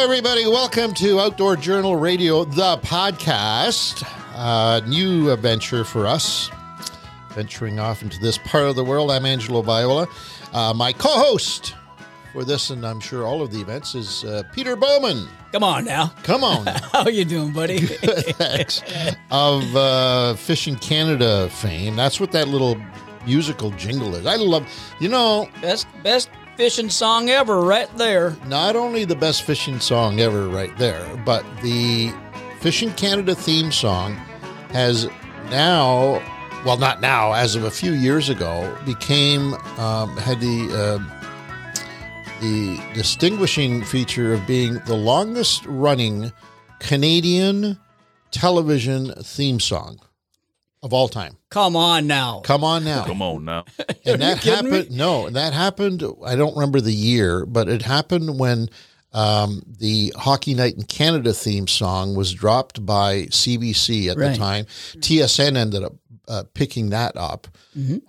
everybody. Welcome to Outdoor Journal Radio, the podcast. Uh, new venture for us, venturing off into this part of the world. I'm Angelo Viola. Uh, my co host for this, and I'm sure all of the events, is uh, Peter Bowman. Come on now. Come on. How you doing, buddy? Thanks. Of uh, Fishing Canada fame. That's what that little musical jingle is. I love, you know, best best fishing song ever, right there. not only the best fishing song ever right there, but the Fishing Canada theme song has now, well, not now, as of a few years ago, became um, had the uh, the distinguishing feature of being the longest running Canadian television theme song of all time. Come on now. Come on now. Come on now. and that kidding me? happened. No, that happened. I don't remember the year, but it happened when um, the Hockey Night in Canada theme song was dropped by CBC at the time. TSN ended up uh, picking that up,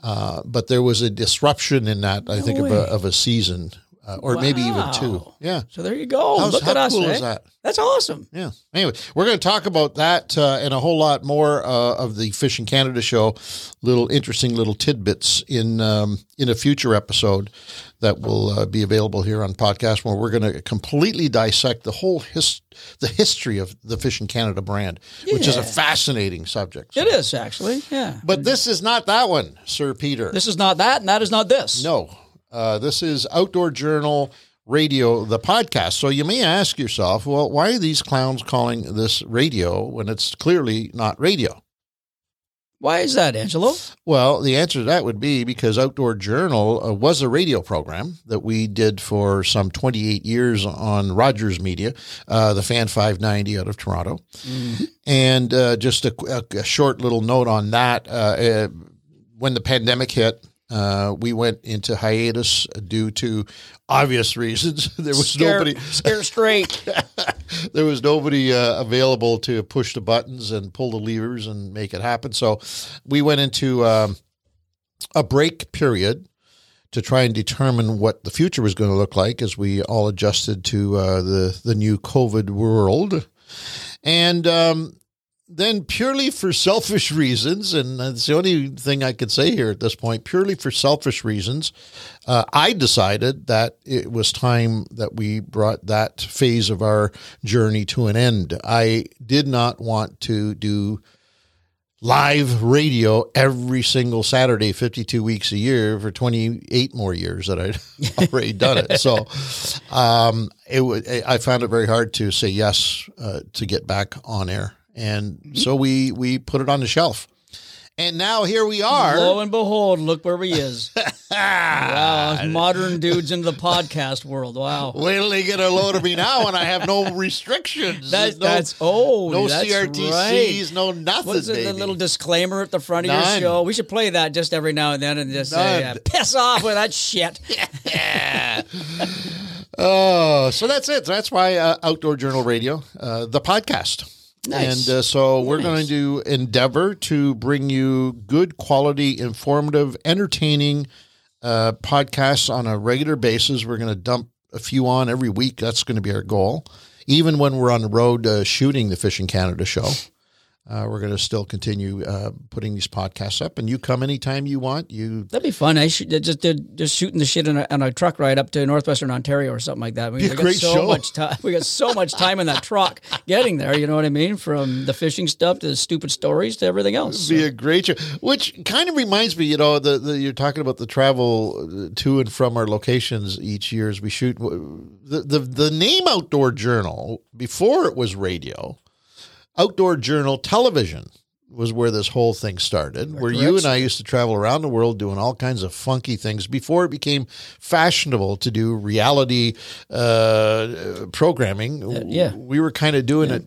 uh, but there was a disruption in that. I think of Mm-hmm. a, of a season, uh, or maybe even two. Yeah. So there you go. How's- Look how at us. cool eh? is that? That's awesome. Yeah. Anyway, we're going to talk about that uh, and a whole lot more uh, of the Fishing Canada show. Little interesting little tidbits in um, in a future episode that will uh, be available here on podcast, where we're going to completely dissect the whole his the history of the Fishing Canada brand, which is a fascinating subject. It is actually. Yeah. But this is not that one, Sir Peter. This is not that, and that is not this. No, uh, this is Outdoor Journal Radio, the podcast. So you may ask yourself, well, why are these clowns calling this radio when it's clearly not radio? Why is that, Angelo? Well, the answer to that would be because Outdoor Journal uh, was a radio program that we did for some 28 years on Rogers Media, uh, the Fan 590 out of Toronto. And uh, just a, a, a short little note on that. Uh, uh, when the pandemic hit, uh, we went into hiatus due to obvious reasons. there was Scare, nobody scare straight. there was nobody uh, available to push the buttons and pull the levers and make it happen. So we went into um, a break period to try and determine what the future was going to look like as we all adjusted to uh, the the new COVID world, and. Um, then purely for selfish reasons, and that's the only thing I could say here at this point, purely for selfish reasons, uh, I decided that it was time that we brought that phase of our journey to an end. I did not want to do live radio every single Saturday, 52 weeks a year for 28 more years that I'd already done it. So um, it wa I found it very hard to say yes uh, to get back on air. And so we, we put it on the shelf. And now here we are. Lo and behold, look where he is. wow, modern dudes into the podcast world. Wow. Wait till they get a load of me now, and I have no restrictions. That, no, that's oh, no that's CRTCs, right. no nothing. What is it? The little disclaimer at the front of None. your show. We should play that just every now and then and just say, None. uh, "Piss off with that shit." Oh, so that's it. That's why uh, Outdoor Journal Radio, uh, the podcast. Nice. And uh, so we're going to endeavor to bring you good quality, informative, entertaining uh, podcasts on a regular basis. We're going to dump a few on every week. That's going to be our goal. Even when we're on the road uh, shooting the Fishing Canada show, uh, we're going to still continue uh, putting these podcasts up. And you come anytime you want. You That'd be fun. I should just did just shooting the shit in a, on a truck ride up to northwestern Ontario or something like that. We, we got so show. much time. We got so much time in that truck getting there. You know what I mean? From the fishing stuff to the stupid stories to everything else. be a great show. Which kind of reminds me, you know, the, the you're talking about the travel uh, to and from our locations each year as we shoot. The the the name Outdoor Journal before it was radio, Outdoor Journal Television was where this whole thing started. Where you and I used to travel around the world doing all kinds of funky things before it became fashionable to do reality uh, programming. yeah. we were kind of doing it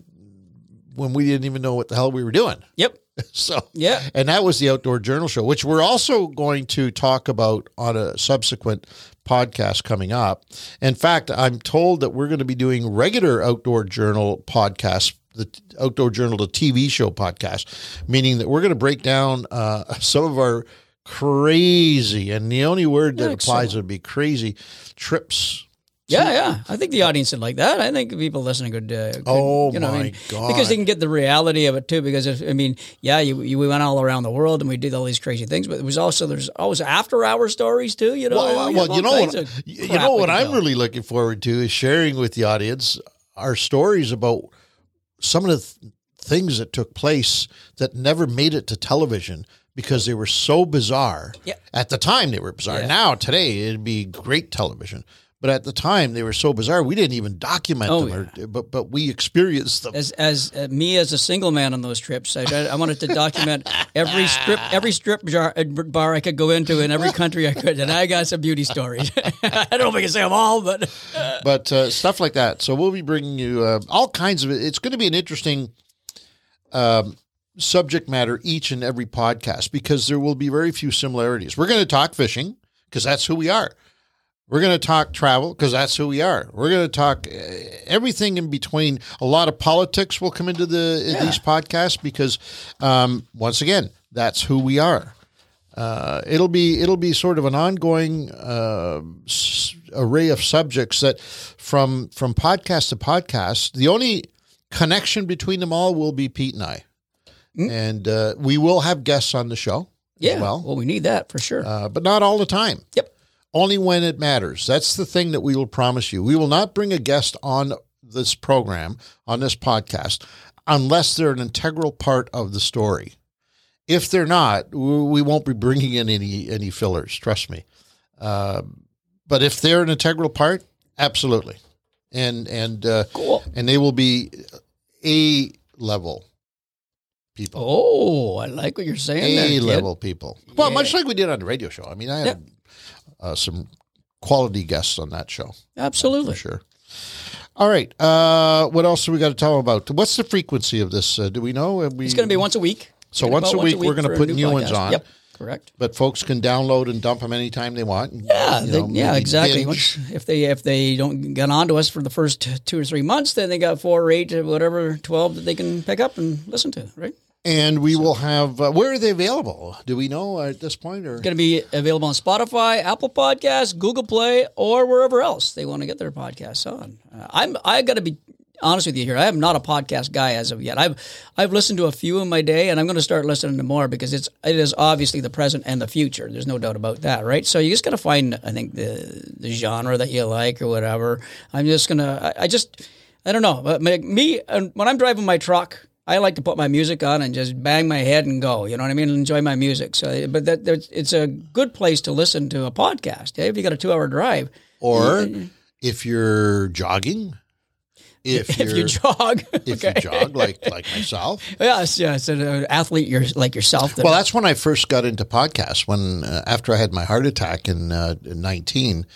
when we didn't even know what the hell we were doing. Yep. So Yeah. and that was the Outdoor Journal Show, which we're also going to talk about on a subsequent podcast coming up. In fact, I'm told that we're going to be doing regular Outdoor Journal podcasts, the Outdoor Journal, the TV show podcast, meaning that we're going to break down uh, some of our crazy, and the only word that applies would be crazy trips Yeah, yeah. I think the audience would like that. I think people listening could. Uh, could Oh, you know, what I my mean? God. Because they can get the reality of it too. Because if, I mean, yeah, you, you we went all around the world and we did all these crazy things, but it was also there's always after hour stories too. You know, Well, We well, you know what you know what I'm really looking forward to is sharing with the audience our stories about some of the th- things that took place that never made it to television because they were so bizarre. Yeah. At the time they were bizarre. Yeah. Now today it'd be great television. But at the time they were so bizarre we didn't even document Oh, them or, but but we experienced them. as as uh, me as a single man on those trips, I, I wanted to document every strip every strip jar, uh, bar I could go into in every country I could, and I got some beauty stories. I don't know if I can say them all, but but uh, stuff like that. So we'll be bringing you uh, all kinds of it. It's going to be an interesting um, subject matter each and every podcast because there will be very few similarities. We're going to talk fishing because that's who we are. We're going to talk travel because that's who we are. We're going to talk uh, everything in between. A lot of politics will come into the in these podcasts because, um, once again, that's who we are. Uh, it'll be it'll be sort of an ongoing uh, s- array of subjects that from from podcast to podcast. The only connection between them all will be Pete and I, and uh, we will have guests on the show. yeah, as well, well, we need that for sure. uh, but not all the time. Yep. Only when it matters. That's the thing that we will promise you. We will not bring a guest on this program on this podcast unless they're an integral part of the story. If they're not, we won't be bringing in any any fillers. Trust me. Um, but if they're an integral part, absolutely, and and uh, Cool. and they will be a level people, Oh, I like what you're saying. a level people. Well, Yeah. much like we did on the radio show. I mean, I had uh, some quality guests on that show Absolutely. for sure. All right. Uh, what else do we got to tell about? What's the frequency of this? Uh, do we know? We, It's going to be once a week. So once a week, we're gonna put new ones on. Yep, correct. but folks can download and dump them anytime they want. Yeah, You they- know, yeah, exactly. binge. If they if they don't get on to us for the first two or three months, then they got four or eight or whatever twelve that they can pick up and listen to. Right? And we will have. Uh, where are they available? Do we know at this point? Or Going to be available on Spotify, Apple Podcasts, Google Play, or wherever else they want to get their podcasts on. Uh, I'm I got to be honest with you here. I am not a podcast guy as of yet. I've I've listened to a few in my day, and I'm going to start listening to more because it's it is obviously the present and the future. There's no doubt about that, right? So you just got to find I think the the genre that you like or whatever. I'm just gonna I, I just I don't know. But me and when I'm driving my truck. I like to put my music on and just bang my head and go. You know what I mean? And enjoy my music. So, but that it's a good place to listen to a podcast. eh? If you got a two-hour drive, or if you're jogging, if, if you're you jog, if you jog like like myself. yes, yes, an athlete you're like yourself. That, Well, that's when I first got into podcasts. When uh, after I had my heart attack in uh, in 19,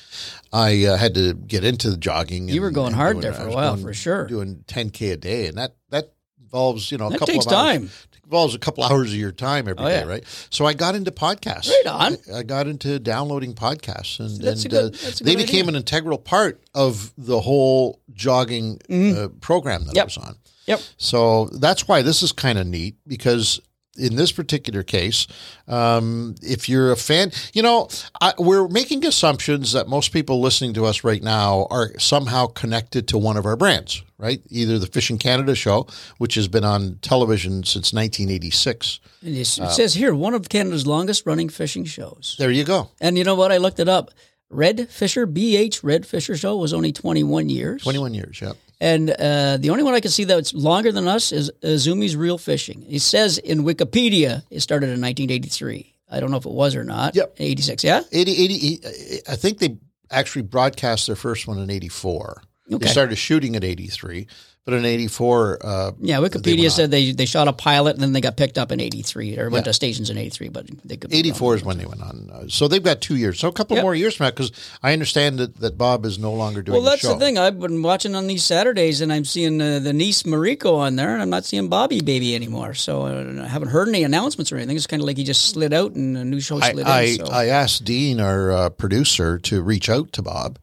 I uh, had to get into the jogging. You were going hard there for a while, for sure. Doing 10k a day, and that that involves you know a That couple takes of hours, time. involves a couple hours of your time every Oh, day, yeah. right? So I got into podcasts. Right on. I, I got into downloading podcasts, and, That's and good- uh, they became idea. an integral part of the whole jogging uh, program that Mm-hmm. Yep. I was on. Yep. So that's why this is kind of neat because in this particular case, um, if you're a fan, you know, I, we're making assumptions that most people listening to us right now are somehow connected to one of our brands, right? Either the Fishing Canada show, which has been on television since 1986. And it uh, says here one of Canada's longest running fishing shows. There you go. And you know what? I looked it up. Red Fisher BH Red Fisher show was only 21 years. 21 years, yeah. And uh, the only one I can see that's longer than us is Izumi's Real Fishing. He says in Wikipedia it started in 1983. I don't know if it was or not. Yep. 86, yeah? 80, 80, I think they actually broadcast their first one in 84. Okay. They started shooting at 83, but in 84, uh, Yeah, Wikipedia on. said they, they shot a pilot and then they got picked up in 83 or went to stations in 83, but they could 84 is when they went on. Uh, so they've got two years. So a couple Yep. more years from that, because I understand that, that Bob is no longer doing Well, that's the the thing. I've been watching on these Saturdays, and I'm seeing uh, the niece Mariko on there, and I'm not seeing Bobby Baby anymore. So uh, I haven't heard any announcements or anything. It's kind of like he just slid out, and a new show slid I, in. So. I asked Dean, our uh, producer, to reach out to Bob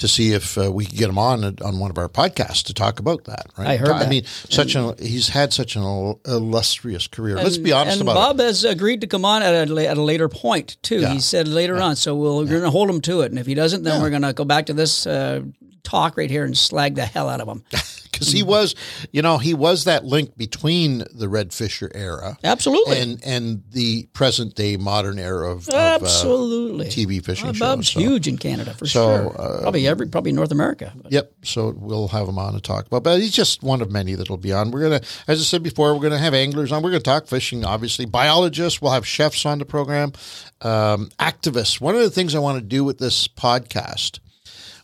to see if uh, we could get him on on one of our podcasts to talk about that. Right? I heard I that. mean, such an he's had such an illustrious career. Let's be honest and about Bob it. has agreed to come on at a, at a later point too. Yeah. He said later on, so we'll, we're going to hold him to it. And if he doesn't, then we're going to go back to this uh, talk right here and slag the hell out of him. because he was, you know, he was that link between the Red Fisher era Absolutely. and and the present day modern era of, of uh, Absolutely. TV fishing Uh, shows. Bob's So- huge in Canada for So, sure. probably every, probably North America. But Yep. So we'll have him on to talk about, but he's just one of many that'll be on. We're gonna, as I said before, we're gonna have anglers on. We're gonna talk fishing, obviously, biologists. We'll have chefs on the program, um, activists. One of the things I want to do with this podcast,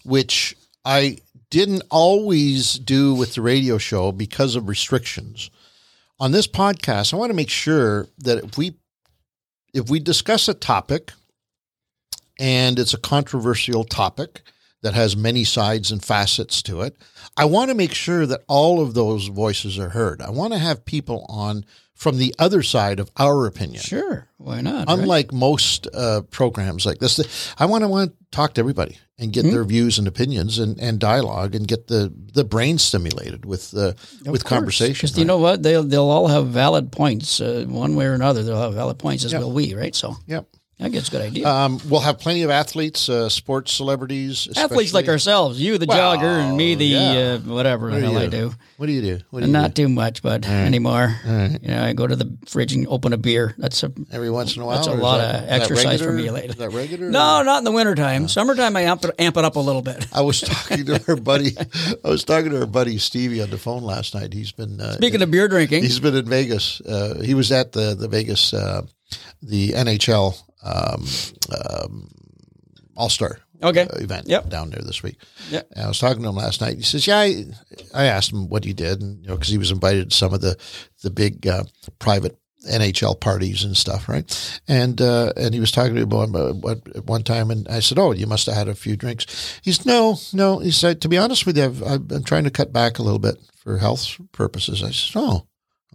which I didn't always do with the radio show because of restrictions. On this podcast, I want to make sure that if we if we discuss a topic and it's a controversial topic that has many sides and facets to it, I want to make sure that all of those voices are heard. I want to have people on from the other side of our opinion. sure, why not? right? Unlike most uh, programs like this, I want to want to talk to everybody and get their views and opinions and, and dialogue and get the, the brain stimulated with uh, with conversation. Because you know what? They'll, they'll all have valid points uh, one way or another. They'll have valid points, as will we, right? So Yep. I it's a good idea. Um, we'll have plenty of athletes, uh, sports celebrities, Athletes like ourselves, you the Well, jogger, and me the yeah. uh, whatever What do hell I do. What do you do? What do you not do? too much, but anymore. You know, I go to the fridge and open a beer. That's a Every once in a while. That's a lot that- of exercise for me lately. Is that regular? no, not in the wintertime. Summertime, I amp it, amp it up a little bit. I was talking to our buddy. I was talking to our buddy Stevie on the phone last night. He's been uh, Speaking of beer drinking, he's been in Vegas. Uh, he was at the the Vegas uh, the NHL um, um, All Star Okay. event Yep. down there this week. Yeah, I was talking to him last night. He says, "Yeah." I, I asked him what he did, and you know, because he was invited to some of the the big uh, private NHL parties and stuff, right? And uh, and he was talking to me about what at one time, and I said, "Oh, you must have had a few drinks." He said, "No, no." He said, "To be honest with you, I've, I've been trying to cut back a little bit for health purposes." I said, "Oh."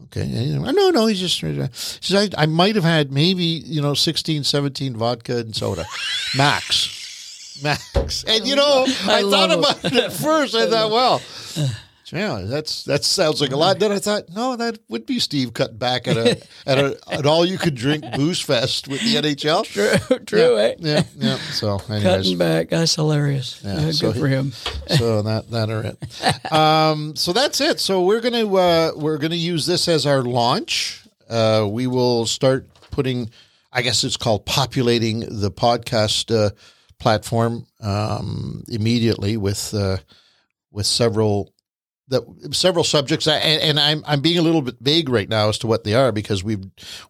Okay. No, no, he's just, he says, I, I might have had maybe, you know, 16, 17 vodka and soda. Max. Max. And, you know, I, I thought about it at first. I thought, well, yeah, that's that sounds like a lot. Then I thought, no, that would be Steve cutting back at a at a an all you could drink booze fest with the NHL. true, true, yeah, eh? yeah, yeah. So, anyways, Cutting back, that's hilarious. Yeah, Uh, so good for him. so that that are it. Um, so that's it. So we're gonna uh, we're gonna use this as our launch. Uh, we will start putting, I guess it's called populating the podcast uh, platform um, immediately with uh, with several that several subjects and, and I'm I'm being a little bit vague right now as to what they are because we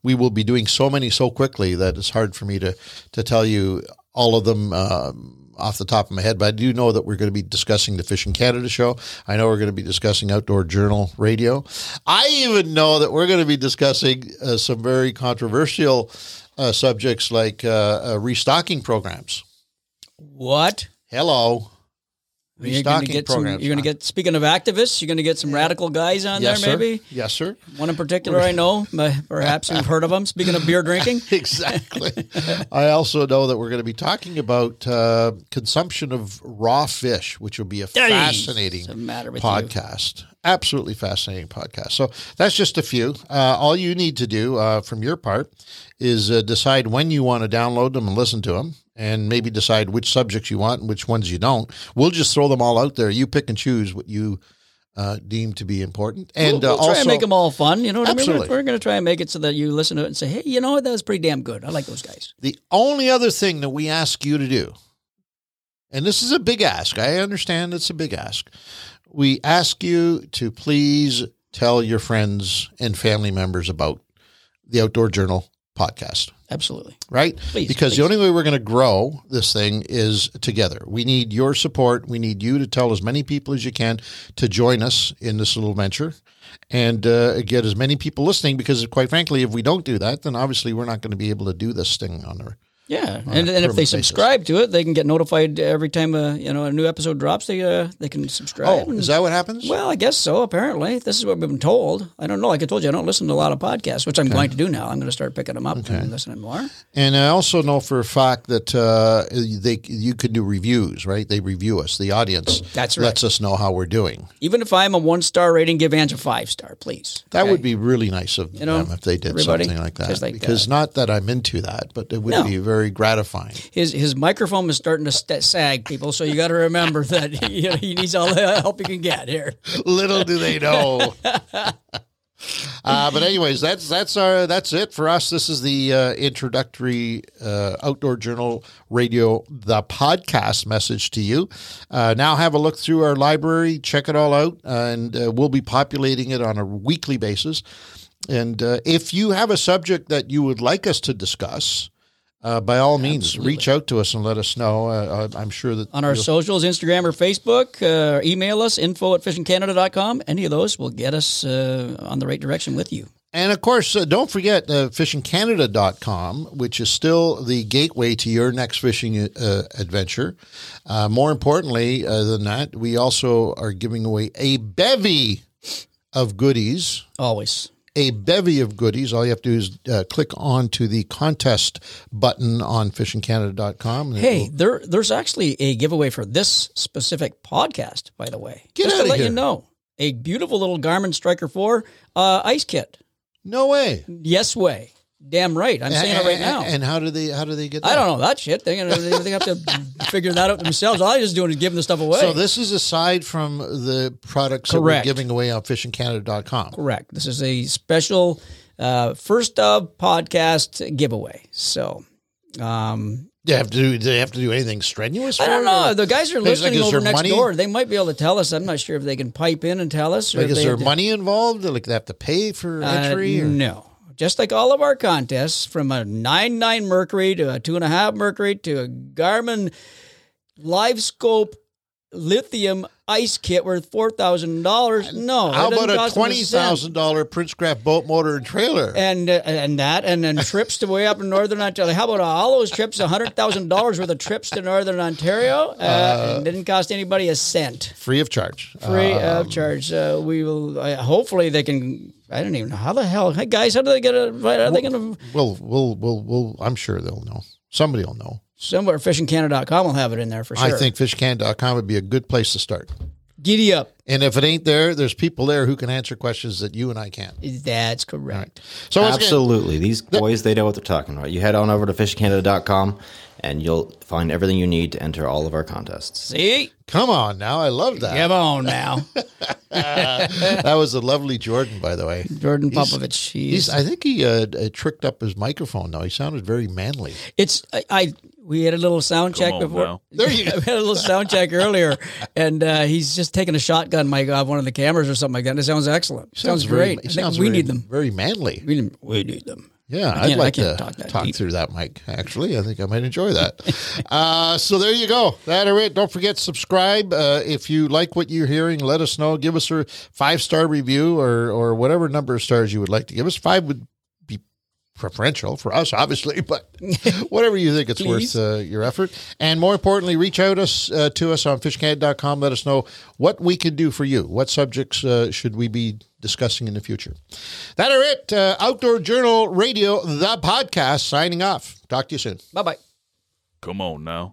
we will be doing so many so quickly that it's hard for me to to tell you all of them um, off the top of my head. But I do know that we're going to be discussing the Fishing Canada show. I know we're going to be discussing Outdoor Journal Radio. I even know that we're going to be discussing uh, some very controversial uh, subjects like uh, uh, restocking programs. What? Hello. You're going to Restocking get some. You're going to get. Speaking of activists, you're going to get some radical guys on yes, there, sir. maybe. Yes, sir. One in particular, I know. Perhaps you've heard of them. Speaking of beer drinking, exactly. I also know that we're going to be talking about uh, consumption of raw fish, which will be a fascinating with you? podcast. Absolutely fascinating podcast. So that's just a few. Uh, all you need to do uh, from your part is uh, decide when you want to download them and listen to them. And maybe decide which subjects you want and which ones you don't. We'll just throw them all out there. You pick and choose what you uh, deem to be important. And we'll, uh, we'll try also, and make them all fun. You know what I mean? We're, we're going to try and make it so that you listen to it and say, "Hey, you know what? That was pretty damn good. I like those guys." The only other thing that we ask you to do, and this is a big ask, I understand it's a big ask. We ask you to please tell your friends and family members about the Outdoor Journal podcast, Absolutely. right? Please, because please. the only way we're going to grow this thing is together. We need your support. We need you to tell as many people as you can to join us in this little venture and uh, get as many people listening because, quite frankly, if we don't do that, then obviously we're not going to be able to do this thing on our Yeah, and, and if they basis. subscribe to it, they can get notified every time a you know a new episode drops. They uh, they can subscribe. Oh, and- is that what happens? well, I guess so. Apparently, this is what we've been told. I don't know. Like I told you, I don't listen to a lot of podcasts, which I'm going to do now. I'm going to start picking them up and listening more. and I also know for a fact that uh, they you can do reviews, right? They review us. The audience That's right. lets us know how we're doing. Even if I'm a one star rating, give Ange a five star, please. That Okay? would be really nice of know, them if they did something like that. like because that. not that I'm into that, but it would No. be very very gratifying. His his microphone is starting to st- sag, people. So you got to remember that he, he needs all the help he can get here. Little do they know. Uh, but anyways, that's that's our that's it for us. This is the uh, introductory uh, Outdoor Journal Radio, the podcast message to you. Uh, now have a look through our library, check it all out, and uh, we'll be populating it on a weekly basis. And uh, if you have a subject that you would like us to discuss, uh, by all means, reach out to us and let us know. Uh, uh, I'm sure that On our socials, Instagram or Facebook, uh, email us, info at fishingcanada.com. Any of those will get us uh, on the right direction with you. And of course, uh, don't forget uh, fishingcanada.com, which is still the gateway to your next fishing uh, adventure. Uh, more importantly uh, than that, we also are giving away a bevy of goodies. Always. A bevy of goodies. All you have to do is uh, click on to the contest button on fishingcanada.com. Hey, will- there there's actually a giveaway for this specific podcast, by the way. Get Just to let here. you know. A beautiful little Garmin Striker 4 uh, ice kit. no way. Yes way. Damn right. I'm saying it right now. And how do they how do they get that? I don't know that shit. They're gonna, they, they have to figure that out themselves. All I'm just doing is giving the stuff away. So this is aside from the products Correct. that we're giving away on fishingcanada.com. Correct. This is a special uh, first of podcast giveaway. So um, they have to do? They have to do anything strenuous? I for don't know. or- The guys are listening is over next money? door. They might be able to tell us. I'm not sure if they can pipe in and tell us. Like, is there money involved? Like they have to pay for Uh, entry? or? no. Just like all of our contests, from a nine nine Mercury to a two and a half Mercury to a Garmin LiveScope lithium ice kit worth four thousand dollars. No, How about a twenty thousand dollar Princecraft boat motor and trailer? and uh, and that and then trips to way up in northern Ontario. How about all those trips? hundred thousand dollars worth of trips to northern Ontario, uh, and didn't cost anybody a cent, Free of charge. free Uh, of charge. Uh, we will. Uh, hopefully, they can. I don't even know how the hell. Hey guys, how do they get a? Are they going to we'll, we'll, we'll, we'll, I'm sure they'll know. Somebody will know. somewhere? FishingCanada.com will have it in there for sure. I think fishcan.com would be a good place to start. Giddy up. And if it ain't there, there's people there who can answer questions that you and I can't. That's correct. So once again, Absolutely. These boys, they know what they're talking about. You head on over to fishingcanada.com and you'll find everything you need to enter all of our contests. See, come on now. I love that. come on now, that was a lovely Jordan, by the way. Jordan Popovich. He's, He's, I think he uh, uh, tricked up his microphone. Though he sounded very manly. It's I, I we had a little sound check before. now. There you go. we had a little sound check earlier, and uh, he's just taking a shotgun mic off one of the cameras or something like that. And it sounds excellent. sounds, very- great. he I think sounds we very- need them. Very manly. We need, we need them. Yeah, I'd like to talk that talk through that mic. Actually, I think I might enjoy that. uh, so there you go. That are it. Don't forget subscribe. Uh, if you like what you're hearing, let us know. Give us a five star review or or whatever number of stars you would like to give us. Five would be preferential for us, obviously, but whatever you think it's worth uh, your effort. And more importantly, reach out us uh, to us on fishcad.com. Let us know what we can do for you. What subjects uh, should we be discussing in the future? That are it. Uh, Outdoor Journal Radio, the podcast, signing off. Talk to you soon. Bye bye. Come on now.